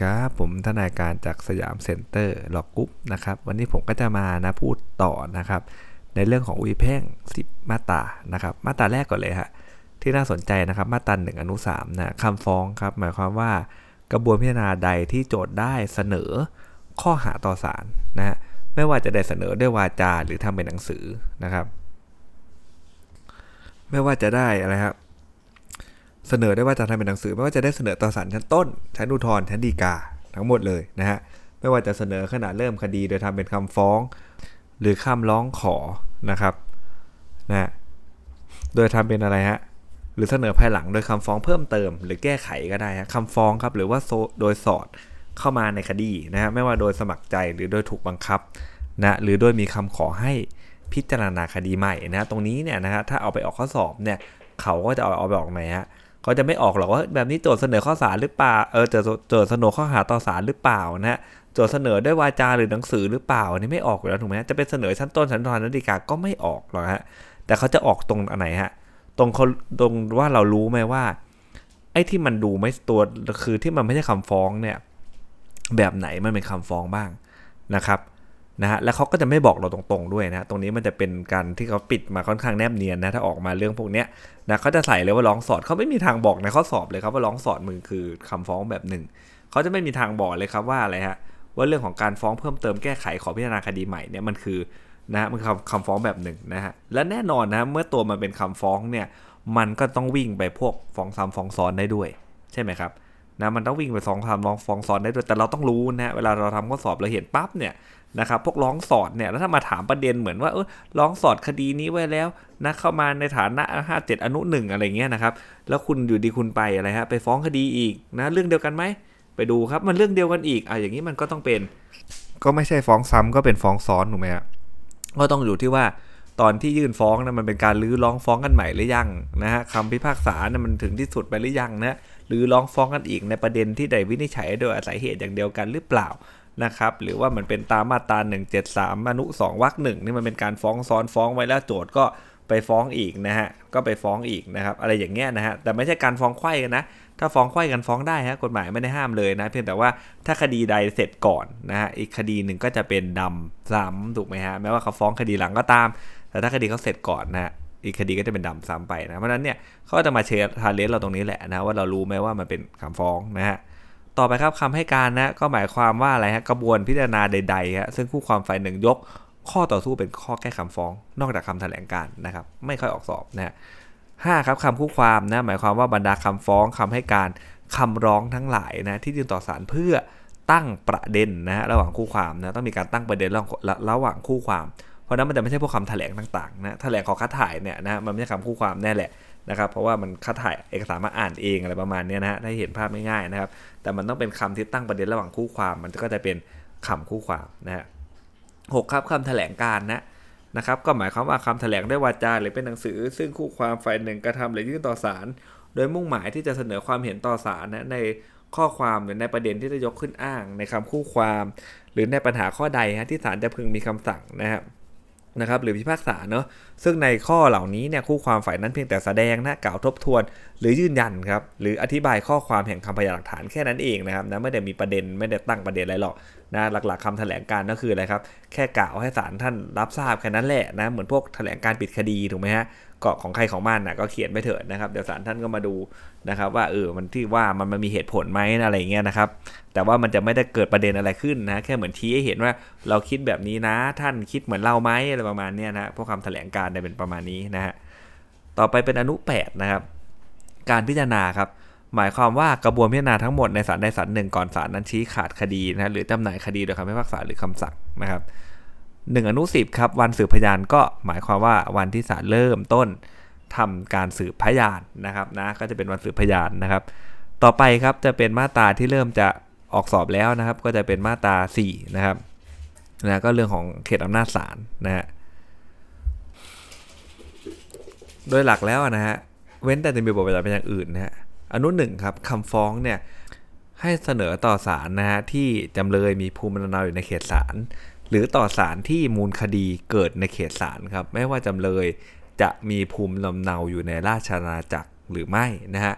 ครับ ผมทนายการจากสยามเซ็นเตอร์ Law Group นะครับ วันนี้ผมก็จะมานะพูดต่อนะครับ ในเรื่องของวิแพ่ง10 มาตรานะครับ มาตราแรกก่อนเลยฮะที่น่าสนใจนะครับ มาตราหนึ่งอนุ3นะคำฟ้องครับ หมายความว่ากระบวนพิจารณาใดที่โจทย์ได้เสนอข้อหาต่อศาลนะฮะไม่ว่าจะได้เสนอด้วยวาจาหรือทำเป็นหนังสือนะครับ ไม่ว่าจะได้อะไรครับ เสนอได้ว่าจะทำเป็นหนังสือ ไม่ว่าจะได้เสนอต่อศาลชั้นต้นชั้นอุทธรณ์ชั้นฎีกาทั้งหมดเลยนะฮะไม่ว่าจะเสนอขณะเริ่มคดี โดยทำเป็นคำฟ้อง หรือคำร้องขอนะครับนะโดยทำเป็นอะไรฮะหรือเสนอภายหลังโดยคำฟ้องเพิ่มเติม หรือแก้ไขก็ได้ฮะคำฟ้องครับหรือว่าโดยสอดเข้ามาในคดีนะฮะไม่ว่าโดยสมัครใจหรือโดยถูกบังคับนะหรือโดยมีคำขอให้พิจารณาคดีใหม่นะตรงนี้เนี่ยนะฮะถ้าเอาไปออกข้อสอบเนี่ยเขาก็จะเอาเอาไปออกไหนฮะ เขาจะไม่ออกหรอกว่าแบบนี้โจทย์เสนอข้อสารหรือเปล่า เออจะโจทย์เสนอข้อหาต่อสารหรือเปล่านะฮะโจทย์เสนอด้วยวาจาหรือหนังสือหรือเปล่านี่ไม่ออกอยู่แล้วถูกไหมจะเป็นเสนอชั้นต้นชั้นตอนนันฎีกาก็ไม่ออกหรอกฮะแต่เขาจะออกตรงอันไหนฮะตรงเขาตรงว่าเรารู้ไหมว่า ไอ้ที่มันดูไม่ตัวคือที่มันไม่ใช่คำฟ้องเนี่ย แบบไหนมันเป็นคำฟ้องบ้างนะครับ นะฮะแล้วเขาก็จะไม่บอกเราตรงๆด้วยนะตรงนี้มันจะเป็นการที่เขาปิดมาค่อนข้างแนบเนียนนะถ้าออกมาเรื่องพวกเนี้ยนะเขาจะใส่เลยว่าร้องสอดเขาไม่มีทางบอกในข้อสอบเลยครับว่าร้องสอดมือคือคำฟ้องแบบหนึ่งเขาจะไม่มีทางบอกเลยครับว่าอะไรฮะว่าเรื่องของการฟ้องเพิ่มเติมแก้ไขขอพิจารณาคดีใหม่เนี่ยมันคือนะมันคำคำฟ้องแบบหนึ่งนะฮะและแน่นอนนะเมื่อตัวมันเป็นคำฟ้องเนี่ยมันก็ต้องวิ่งไปพวกฟ้องซ้ำฟ้องซ้อนได้ด้วย ใช่ไหมครับนะมันต้องวิ่งไปสองคำฟ้องฟ้องซ้อนได้ด้วยแต่เราต้องรู้นะเวลาเราทำข้อสอบเราเห็นปั๊บเนี่ย นะครับพวกร้องสอดเนี่ยแล้วถ้ามาถามประเด็นเหมือนว่าเออร้องสอดคดีนี้ไว้แล้วนะเข้ามาในฐานะ 57 อนุหนึ่งอะไรเงี้ยนะครับแล้วคุณอยู่ดีคุณไปอะไรฮะไปฟ้องคดีอีกนะเรื่องเดียวกันไหมไปดูครับมันเรื่องเดียวกันอีกอะอย่างนี้มันก็ต้องเป็น ก็ไม่ใช่ฟ้องซ้ำก็เป็นฟ้องซ้อนถูกไหมฮะก็ต้องอยู่ที่ว่าตอนที่ยื่นฟ้องนะมันเป็นการลื้อร้องฟ้องกันใหม่หรือยังนะฮะคำพิพากษานะมันถึงที่สุดไปหรือยังนะหรือร้องฟ้องกันอีกในประเด็นที่ใดวินิจฉัยโดยอาศัยเหตุอย่างเดียวกันหรือเปล่า นะครับหรือว่ามันเป็นตามมาตรา173อนุ2วรรคหนึ่งนี่มันเป็นการฟ้องซ้อนฟ้องไว้แล้วโจทย์ก็ไปฟ้องอีกนะฮะก็ไปฟ้องอีกนะครับอะไรอย่างเงี้ยนะฮะแต่ไม่ใช่การฟ้องไข่กันนะถ้าฟ้องไข่กันฟ้องได้ฮะกฎหมายไม่ได้ห้ามเลยนะ เพียงแต่ว่าถ้าคดีใดเสร็จก่อนนะฮะอีกคดีหนึ่งก็จะเป็นดำซ้ำถูกไหมฮะแม้ว่าเขาฟ้องคดีหลังก็ตาม แต่ถ้าคดีเขาเสร็จก่อนนะอีกคดีก็จะเป็นดำซ้ำไปนะเพราะนั้นเนี่ยเขาจะมาเช็คทาเลนเราตรงนี้แหละนะว่าเรารู้ไหมว่ามันเป็นคำฟ้องนะฮะ ต่อไปครับคำให้การนะก็หมายความว่าอะไรฮะกระบวนพิจารณาใดๆฮะซึ่งคู่ความฝ่ายหนึ่งยก ข้อต่อสู้เป็นข้อแก้คำฟ้อง นอกจากคำแถลงการนะครับ ไม่ค่อยออกสอบนะฮะห้าครับคำคู่ความนะหมายความว่าบรรดาคำฟ้องคำให้การคำร้องทั้งหลายนะที่ยื่นต่อศาลเพื่อตั้งประเด็นนะฮะระหว่างคู่ความนะต้องมีการตั้งประเด็นระหว่างระหว่างคู่ความ ราะนั้นมันจะไม่ใช่พวกคำแถลงต่างๆนะแถลงขอคัดถ่ายเนี่ยนะมันไม่ใช่คำคู่ความแน่แหละนะครับเพราะว่ามันคัดถ่ายเอกสารมาอ่านเองอะไรประมาณนี้นะฮะได้เห็นภาพง่ายๆนะครับ แต่มันต้องเป็นคำที่ตั้งประเด็นระหว่างคู่ความ มันก็จะเป็นคำคู่ความนะฮะหกครับคำแถลงการนะนะครับก็หมายความว่าคำแถลงได้วาจาหรือเป็นหนังสือ ซึ่งคู่ความฝ่ายหนึ่งกระทำหรือยื่นต่อศาลโดยมุ่งหมายที่จะเสนอความเห็นต่อศาลนะในข้อความหรือในประเด็นที่จะยกขึ้นอ้าง ในคำคู่ความ หรือในปัญหาข้อใดฮะที่ศาลจะพึงมีคำสั่งนะครับ นะครับหรือพิพากษาเนาะซึ่งในข้อเหล่านี้เนี่ยคู่ความฝ่ายนั้นเพียงแต่แสดงนะกล่าวทบทวน หรือยืนยันครับหรืออธิบายข้อความแห่งคำพยานหลักฐานแค่นั้นเองนะครับนะไม่ได้มีประเด็นไม่ได้ตั้งประเด็นอะไรหรอกนะหลักๆคำแถลงการก็คืออะไรครับแค่กล่าวให้ศาลท่านรับทราบแค่นั้นแหละนะเหมือนพวกแถลงการปิดคดีถูกไหมฮะ กาะของใครของมันนะก็เขียนไปเถอะนะครับ เดี๋ยวศาลท่านก็มาดูนะครับ ว่าเออมันที่ว่ามันมันมีเหตุผลไหมอะไรเงี้ยนะครับ แต่ว่ามันจะไม่ได้เกิดประเด็นอะไรขึ้นนะแค่เหมือนชี้ให้เห็นว่าเราคิดแบบนี้นะ ท่านคิดเหมือนเราไหมอะไรประมาณนี้นะพวกคำแถลงการได้เป็นประมาณนี้นะฮะต่อไปเป็นอนุ8นะครับ การพิจารณาครับหมายความว่ากระบวนพิจารณาทั้งหมดในศาลใดศาลหนึ่งก่อนศาลนั้นชี้ขาดคดีนะหรือจำหน่ายคดีโดยคำพิพากษาหรือคำสั่งนะครับ หนึ่งอนุสิบครับ วันสืบพยานก็หมายความว่าวันที่ศาลเริ่มต้นทำการสืบพยานนะครับนะก็จะเป็นวันสืบพยานนะครับ ต่อไปครับจะเป็นมาตราที่เริ่มจะออกสอบแล้วนะครับ ก็จะเป็นมาตรา4นะครับนะก็เรื่องของเขตอำนาจศาลนะฮะโดยหลักแล้วนะฮะเว้นแต่จะมีบทบัญญัติเป็นอย่างอื่นนะฮะอนุหนึ่งครับคำฟ้องเนี่ยให้เสนอต่อศาลนะฮะที่จำเลยมีภูมิลำเนาอยู่ในเขตศาล หรือต่อศาลที่มูลคดีเกิดในเขตศาลครับ ไม่ว่าจำเลยจะมีภูมิลำเนาอยู่ในราชอาณาจักรหรือไม่นะฮะ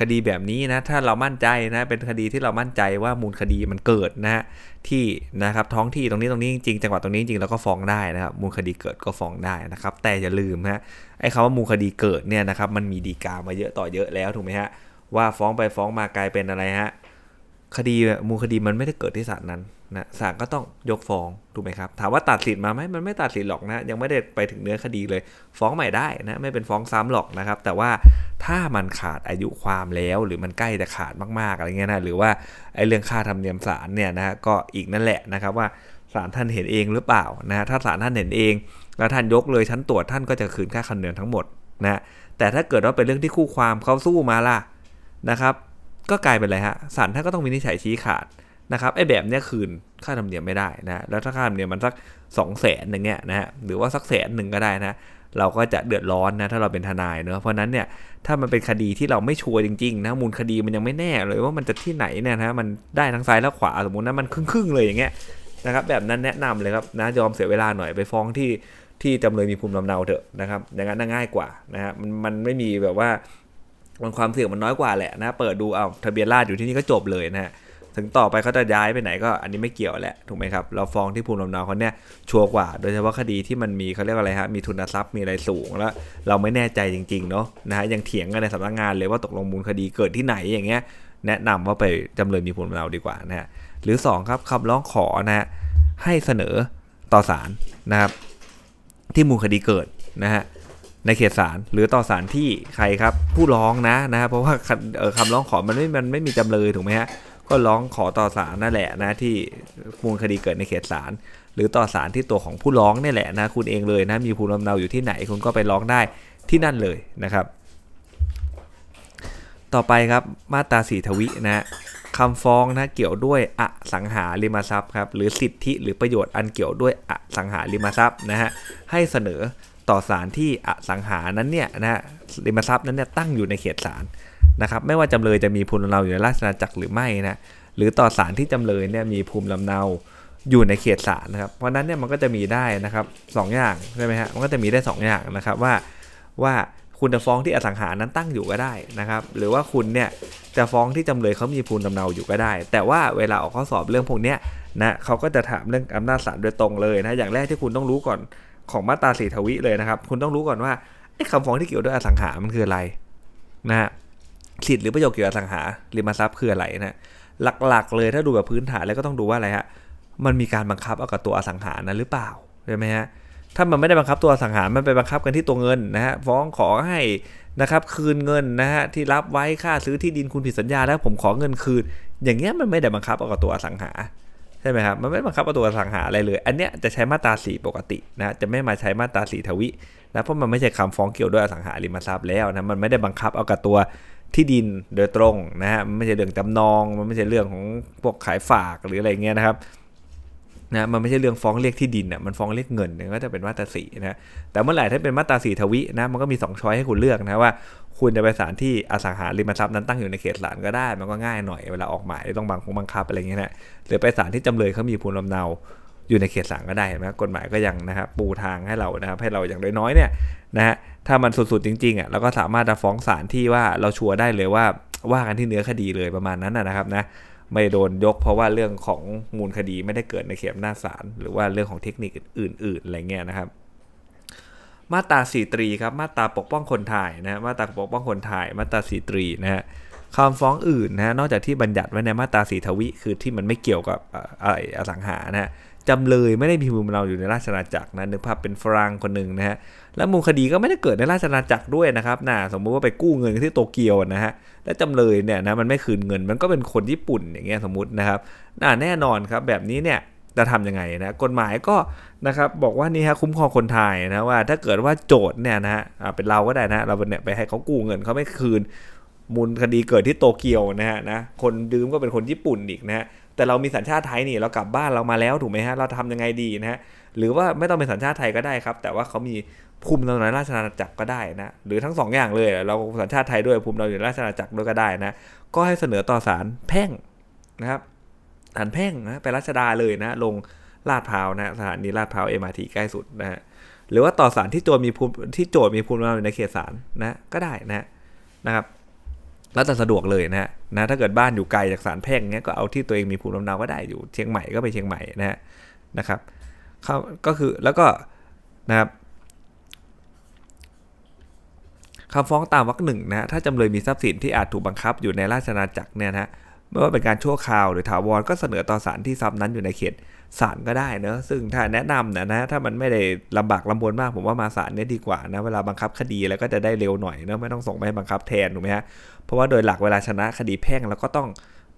คดีแบบนี้นะถ้าเรามั่นใจนะเป็นคดีที่เรามั่นใจว่ามูลคดีมันเกิดนะฮะที่นะครับท้องที่ตรงนี้ตรงนี้จริงจังหวัดตรงนี้จริงเราก็ฟ้องได้นะครับมูลคดีเกิดก็ฟ้องได้นะครับ แต่อย่าลืมนะไอ้คำว่ามูลคดีเกิดเนี่ยนะครับมันมีดีกามาเยอะต่อเยอะแล้วถูกไหมฮะว่าฟ้องไปฟ้องมากลายเป็นอะไรฮะ คดีมูลคดีมันไม่ได้เกิดที่ศาลนั้นนะศาลก็ต้องยกฟ้องถูกไหมครับ ถามว่าตัดสินมาไหมมันไม่ตัดสินหรอกนะ ยังไม่ได้ไปถึงเนื้อคดีเลย ฟ้องใหม่ได้นะไม่เป็นฟ้องซ้ำหรอกนะครับ แต่ว่าถ้ามันขาดอายุความแล้วหรือมันใกล้จะขาดมากๆอะไรเงี้ยนะหรือว่าไอ้เรื่องค่าธรรมเนียมศาลเนี่ยนะก็อีกนั่นแหละนะครับว่าศาลท่านเห็นเองหรือเปล่านะถ้าศาลท่านเห็นเอง แล้วท่านยกเลยชั้นตรวจท่านก็จะคืนค่าธรรมเนียมทั้งหมดนะแต่ถ้าเกิดว่าเป็นเรื่องที่คู่ความเขาสู้มาล่ะนะครับ ก็กลายเป็นอะไรฮะศาลท่านก็ต้องวินิจฉัยชี้ขาดนะครับไอ้แบบเนี้ยคืนค่าธรรมเนียมไม่ได้นะแล้วถ้าค่าธรรมเนียมมันสัก2องแสนอย่างเงี้ยนะฮะหรือว่าสักแสนหนึ่งก็ได้นะเราก็จะเดือดร้อนนะถ้าเราเป็นทนายเนอะเพราะนั้นเนี่ยถ้ามันเป็นคดีที่เราไม่ชัวร์จริงๆนะมูลคดีมันยังไม่แน่เลยว่ามันจะที่ไหนเนี่ยนะมันได้ทั้งซ้ายและขวาสมมตินะมันครึ่งๆเลยอย่างเงี้ยนะครับแบบนั้นแนะนำเลยครับนะยอมเสียเวลาหน่อยไปฟ้องที่ที่จำเลยมีภูมิลำเนาเถอะนะครับอย่างนั้นง่ายกว่านะฮะมันมันไม่มีแบบว่า มันความเสี่ยงมันน้อยกว่าแหละนะ เปิดดูเอาทะเบียนราษฎรอยู่ที่นี่ก็จบเลยนะฮะถึงต่อไปเขาจะย้ายไปไหนก็อันนี้ไม่เกี่ยวแหละถูกไหมครับ เราฟ้องที่ภูมิลำเนาเขาเนี่ยชัวร์กว่า โดยเฉพาะคดีที่มันมีเขาเรียกว่าอะไรฮะมีทุนทรัพย์มีอะไรสูงแล้ว เราไม่แน่ใจจริงๆเนาะนะฮะยังเถียงกันในสำนักงานเลยว่าตกลงมูลคดีเกิดที่ไหนอย่างเงี้ย แนะนำว่าไปจำเลยมีภูมิลำเนาดีกว่านะฮะหรือ 2 ครับคำร้องขอนะฮะให้เสนอต่อศาลนะครับ ที่มูลคดีเกิดนะฮะ ในเขตศาลหรือต่อศาลที่ใครครับ ผู้ร้องนะนะเพราะว่าคำร้องขอมันไม่มันไม่มีจำเลยถูกไหมฮะก็ร้องขอต่อศาลนั่นแหละนะที่มูลคดีเกิดในเขตศาลหรือต่อศาลที่ตัวของผู้ร้องนี่แหละนะคุณเองเลยนะมีภูมิลำเนาอยู่ที่ไหนคุณก็ไปร้องได้ที่นั่นเลยนะครับ ต่อไปครับมาตราสีทวินะคำฟ้องนะเกี่ยวด้วยอสังหาริมทรัพย์ครับหรือสิทธิหรือประโยชน์อันเกี่ยวด้วยอสังหาริมทรัพย์นะฮะให้เสนอ ต่อศาลที่อสังหานั้นเนี่ยนะฮะริมทรัพย์นั้นเนี่ยตั้งอยู่ในเขตศาลนะครับ ไม่ว่าจำเลยจะมีภูมิลำเนาอยู่ในราชอาณาจักรหรือไม่นะหรือต่อศาลที่จำเลยเนี่ยมีภูมิลำเนาอยู่ในเขตศาลนะครับ เพราะนั้นเนี่ยมันก็จะมีได้นะครับสองอย่างใช่ไหมฮะมันก็จะมีได้2อย่างนะครับว่าว่าคุณจะฟ้องที่อสังหานั้นตั้งอยู่ก็ได้นะครับ หรือว่าคุณเนี่ยจะฟ้องที่จำเลยเขามีภูมิลำเนาอยู่ก็ได้ แต่ว่าเวลาออกข้อสอบเรื่องพวกเนี้ยนะเขาก็จะถามเรื่องอำนาจศาลโดยตรงเลยนะอย่างแรกที่คุณต้องรู้ก่อน ของมาตราสีทวิเลยนะครับ คุณต้องรู้ก่อนว่าไอ้คำฟ้องที่เกี่ยวด้วยอสังหา มันคืออะไรนะฮะสิทธิ์หรือประโยชน์เกี่ยวกับอสังหาริมทรัพย์คืออะไรนะหลักๆ เลยถ้าดูแบบพื้นฐานแล้วก็ต้องดูว่าอะไรฮะมันมีการบังคับเอากับตัวอสังหานั้นหรือเปล่าใช่ไหมฮะถ้ามันไม่ได้บังคับตัวอสังหามันไปบังคับกันที่ตัวเงินนะฮะ ฟ้องขอให้นะครับคืนเงินนะฮะที่รับไว้ค่าซื้อที่ดินคุณผิดสัญญาแล้วผมขอเงินคืน อย่างเงี้ยมันไม่ได้บังคับเอากับตัวอสังหา ช่ไหมครับมันไม่บังคับเอาตัวอสังหาอะไรเลย อันเนี้ยจะใช้มาตราสีปกตินะจะไม่มาใช้มาตราสีทวินะเพราะมันไม่ใช่คำฟ้องเกี่ยวด้วยอสังหาริมทรัพย์แล้วนะมันไม่ได้บังคับเอากับตัวที่ดินโดยตรงนะฮะมันไม่ใช่เรื่องจำนองมันไม่ใช่เรื่องของพวกขายฝากหรืออะไรเงี้ยนะครับนะมันไม่ใช่เรื่องฟ้องเรียกที่ดินอะมันฟ้องเรียกเงินเนี่ยก็จะเป็นมาตราสีนะแต่เมื่อไหร่ถ้าเป็นมาตราสีทวินะมันก็มี 2 ช้อยให้คุณเลือกนะว่า คุณจะไปศาลที่อสังหาริมทรัพย์นั้นตั้งอยู่ในเขตศาลก็ได้ มันก็ง่ายหน่อยเวลาออกหมายต้องบังคงบังคับอะไรเงี้ยนะหรือไปศาลที่จำเลยเขามีภูมิลำเนาอยู่ในเขตศาลก็ได้เห็นไหมกฎหมายก็ยังนะครับปูทางให้เรานะครับให้เราอย่างน้อยๆเนี่ยนะฮะถ้ามันสุดๆจริงๆอะเราก็สามารถจะฟ้องศาลที่ว่าเราชัวร์ได้เลยว่าว่ากันที่เนื้อคดีเลยประมาณนั้นนะครับนะไม่โดนยกเพราะว่าเรื่องของมูลคดีไม่ได้เกิดในเขตหน้าศาลหรือว่าเรื่องของเทคนิคอื่น ๆอะไรเงี้ยนะครับ มาตราสีตรีครับมาตราปกป้องคนถ่ายนะมาตราปกป้องคนถ่ายมาตราสีตรีนะฮะคำฟ้องอื่นนะนอกจากที่บัญญัติไว้ในมาตราสีทวิคือที่มันไม่เกี่ยวกับอะไรอสังหานะฮะจำเลยไม่ได้มีภูมิลำเนาอยู่ในราชอาณาจักรนะนึกภาพเป็นฝรั่งคนหนึ่งนะฮะแล้วมูลคดีก็ไม่ได้เกิดในราชอาณาจักรด้วยนะครับนะสมมุติว่าไปกู้เงินที่โตเกียวนะฮะและจำเลยเนี่ยนะมันไม่คืนเงินมันก็เป็นคนญี่ปุ่นอย่างเงี้ยสมมตินะครับน่าแน่นอนครับแบบนี้เนี่ย จะทํำยังไงนะกฎหมายก็นะครับบอกว่านี่ฮะคุ้มครองคนไทยนะว่า ถ้าเกิดว่าโจทย์เนี่ยนะฮะเป็นเราก็ได้นะเราเนี่ยไปให้เขากู้เงินเขาไม่คืนมูลคดีเกิดที่โตเกียวนะฮะนะคนดื่มก็เป็นคนญี่ปุ่นอีกนะฮะแต่เรามีสัญชาติไทยนี่เรากลับบ้านเรามาแล้วถูกไหมฮะเราทำยังไงดีนะฮะหรือว่าไม่ต้องเป็นสัญชาติไทยก็ได้ครับ แต่ว่าเขามีภูมิลำเนาราชอาณาจักรก็ได้นะหรือทั้ง2ออย่างเลยเราสัญชาติไทยด้วยภูมิลำเนาอยู่ราชอาณาจักรด้วยก็ได้นะก็ให้เสนอต่อศาลแพ่งนะครับ ศาลแพ่งนะไปรัชดาเลยนะ ลงลาดพร้าวนะสถานีลาดพร้าวเอ็มอาร์ทีใกล้สุดนะฮะหรือว่าต่อศาลที่โจมีภูมิที่โจมีภูมิลำเนาในเขตศาลนะก็ได้นะนะครับ แล้วแต่สะดวกเลยนะฮะนะถ้าเกิดบ้านอยู่ไกลจากสารแพ่งเงี้ยก็เอาที่ตัวเองมีภูมิลำเนาก็ได้อยู่เชียงใหม่ก็ไปเชียงใหม่นะฮะนะครับเขาก็คือแล้วก็นะครับคำฟ้องตามวรรคหนึ่งนะถ้าจำเลยมีทรัพย์สินที่อาจถูกบังคับอยู่ในราชอาณาจักรเนี่ยนะฮะ ไม่ว่าเป็นการชั่วคราวหรือถาวรก็เสนอต่อศาลที่ทรัพย์นั้นอยู่ในเขตศาลก็ได้เนอะซึ่งถ้าแนะนำนะนะถ้ามันไม่ได้ลำบากลำบนมากผมว่ามาศาลเนี่ยดีกว่านะเวลาบังคับคดีแล้วก็จะได้เร็วหน่อยเนอะไม่ต้องส่งไปบังคับแทนถูกไหมฮะเพราะว่าโดยหลักเวลาชนะคดีแพ่งเราก็ต้อง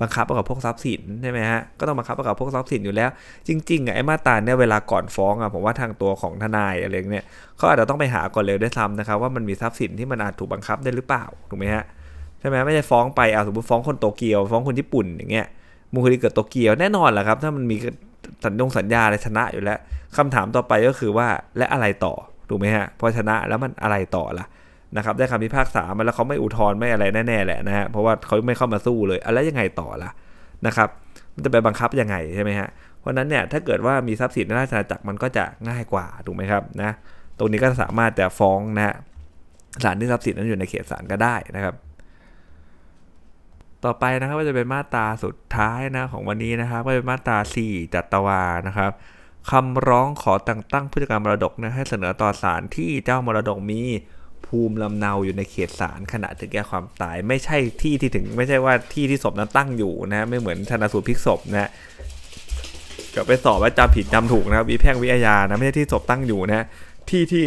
บังคับประกับพวกทรัพย์สินใช่ไหมฮะก็ต้องบังคับประกับพวกทรัพย์สินอยู่แล้ว จริงๆอะไอ้มาตราเนี่ยเวลาก่อนฟ้องอะผมว่าทางตัวของทนายอะไรเนี่ยเขาอาจจะต้องไปหาก่อนเร็วด้วยซ้ำนะครับว่ามันมีทรัพย์สินที่มันอาจถูกบังคับได้หรือเปล่าถูกไหมฮะ ใช่ไหมไม่ใช่ฟ้องไปเอาสมมติฟ้องคนโตเกียว ฟ้องคนญี่ปุ่นอย่างเงี้ยมูลคดีเกิดโตเกียวแน่นอนแหละครับ ถ้ามันมีสัญญงสัญญาอะไรชนะอยู่แล้วคำถามต่อไปก็คือว่าและอะไรต่อถูกไหมฮะพอชนะแล้วมันอะไรต่อล่ะนะครับได้คำพิพากษามาแล้วเขาไม่อุทธรณ์ไม่อะไรแน่ๆแหละนะฮะเพราะว่าเขาไม่เข้ามาสู้เลยแล้วยังไงต่อล่ะนะครับมันจะไปบังคับยังไงใช่ไหมฮะเพราะนั้นเนี่ยถ้าเกิดว่ามีทรัพย์สินในราชอาณาจักรมันก็จะง่ายกว่าถูกไหมครับนะตรงนี้ก็สามารถจะฟ้องนะฮะศาลที่ทรัพย์สินนั้นอยู่ในเขตศาลก็ได้นะครับ ต่อไปนะครับก็จะเป็นมาตราสุดท้ายนะของวันนี้นะครับก็เป็นมาตรา 4 จัตวานะครับคำร้องขอแต่งตั้งผู้จัดการมรดกนะให้เสนอต่อศาลที่เจ้ามรดกมีภูมิลำเนาอยู่ในเขตศาลขณะถึงแก่ความตาย ไม่ใช่ที่ที่ถึงไม่ใช่ว่าที่ที่ศพนั้นตั้งอยู่นะไม่เหมือนชนะสูตรพลิกศพนะก็ไปสอบว่าจำผิดจำถูกนะครับวิแพ่งวิทยานะไม่ใช่ที่ศพตั้งอยู่นะที่ที่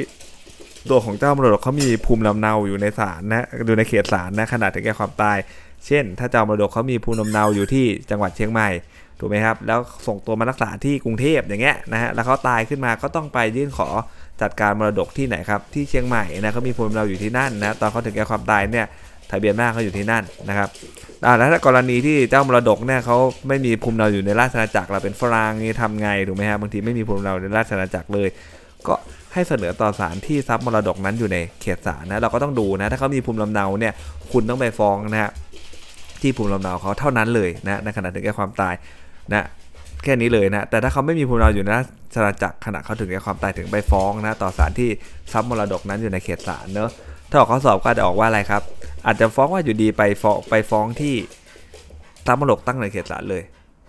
ตัวของเจ้ามรดกเขามีภูมิลำเนาอยู่ในศาลนะอยู่ในเขตศาลนะขณะถึงแก่ความตาย เช่น ถ้าเจ้ามรดกเขามีภูมิลำเนาอยู่ที่จังหวัดเชียงใหม่ถูกไหมครับแล้วส่งตัวมารักษาที่กรุงเทพอย่างเงี้ยนะฮะแล้วเขาตายขึ้นมาก็ต้องไปยื่นขอจัดการมรดกที่ไหนครับที่เชียงใหม่นะเขามีภูมิลำเนาอยู่ที่นั่นนะตอนเขาถึงแก่ความตายเนี่ยทะเบียนบ้านเขาอยู่ที่นั่นนะครับแล้วถ้ากรณีที่เจ้ามรดกเนี่ยเขาไม่มีภูมิลำเนาอยู่ในราชอาณาจักรเราเป็นฝรั่งนี่ทำไงถูกไหมฮะบางทีไม่มีภูมิลำเนาในราชอาณาจักรเลย ก็ ให้เสนอต่อศาลที่ทรัพย์มรดกนั้นอยู่ในเขตศาลนะเราก็ต้องดูนะถ้าเขามีภูมิลำเนาเนี่ยคุณต้องไปฟ้องนะฮะที่ภูมิลำเนาเขาเท่านั้นเลยนะในขณะถึงแก่ความตายนะแค่นี้เลยนะแต่ถ้าเขาไม่มีภูมิลำเนาอยู่นราชอาณาจักรขณะเขาถึงแก่ความตายถึงไปฟ้องนะต่อศาลที่ทรัพย์มรดกนั้นอยู่ในเขตศาลเนอะถ้าออกข้อสอบก็จะออกว่าอะไรครับ อาจจะฟ้องว่าอยู่ดีไปฟ้องไปฟ้องที่ทรัพย์มรดกตั้งในเขตศาลเลย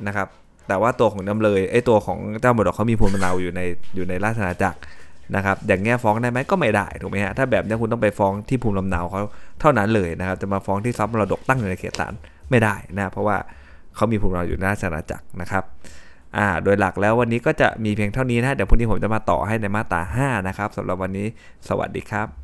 นะครับแต่ว่าตัวของจำเลยไอ้ตัวของเจ้ามรดกเขามีภูมิลำเนาอยู่ในอยู่ในราชอาณาจักร นะครับอย่างเงี้ยฟ้องได้ไหมก็ไม่ได้ถูกไหมฮะถ้าแบบนี้คุณต้องไปฟ้องที่ภูมิลำเนาเขาเท่านั้นเลยนะครับจะมาฟ้องที่ทรัพย์มรดกตั้งอยู่ในเขตศาลไม่ได้นะเพราะว่าเขามีภูมิลำเนาอยู่ในราชอาณาจักรนะครับอ่าโดยหลักแล้ววันนี้ก็จะมีเพียงเท่านี้นะเดี๋ยวพรุ่งนี้ผมจะมาต่อให้ในมาตรา5นะครับสำหรับวันนี้สวัสดีครับ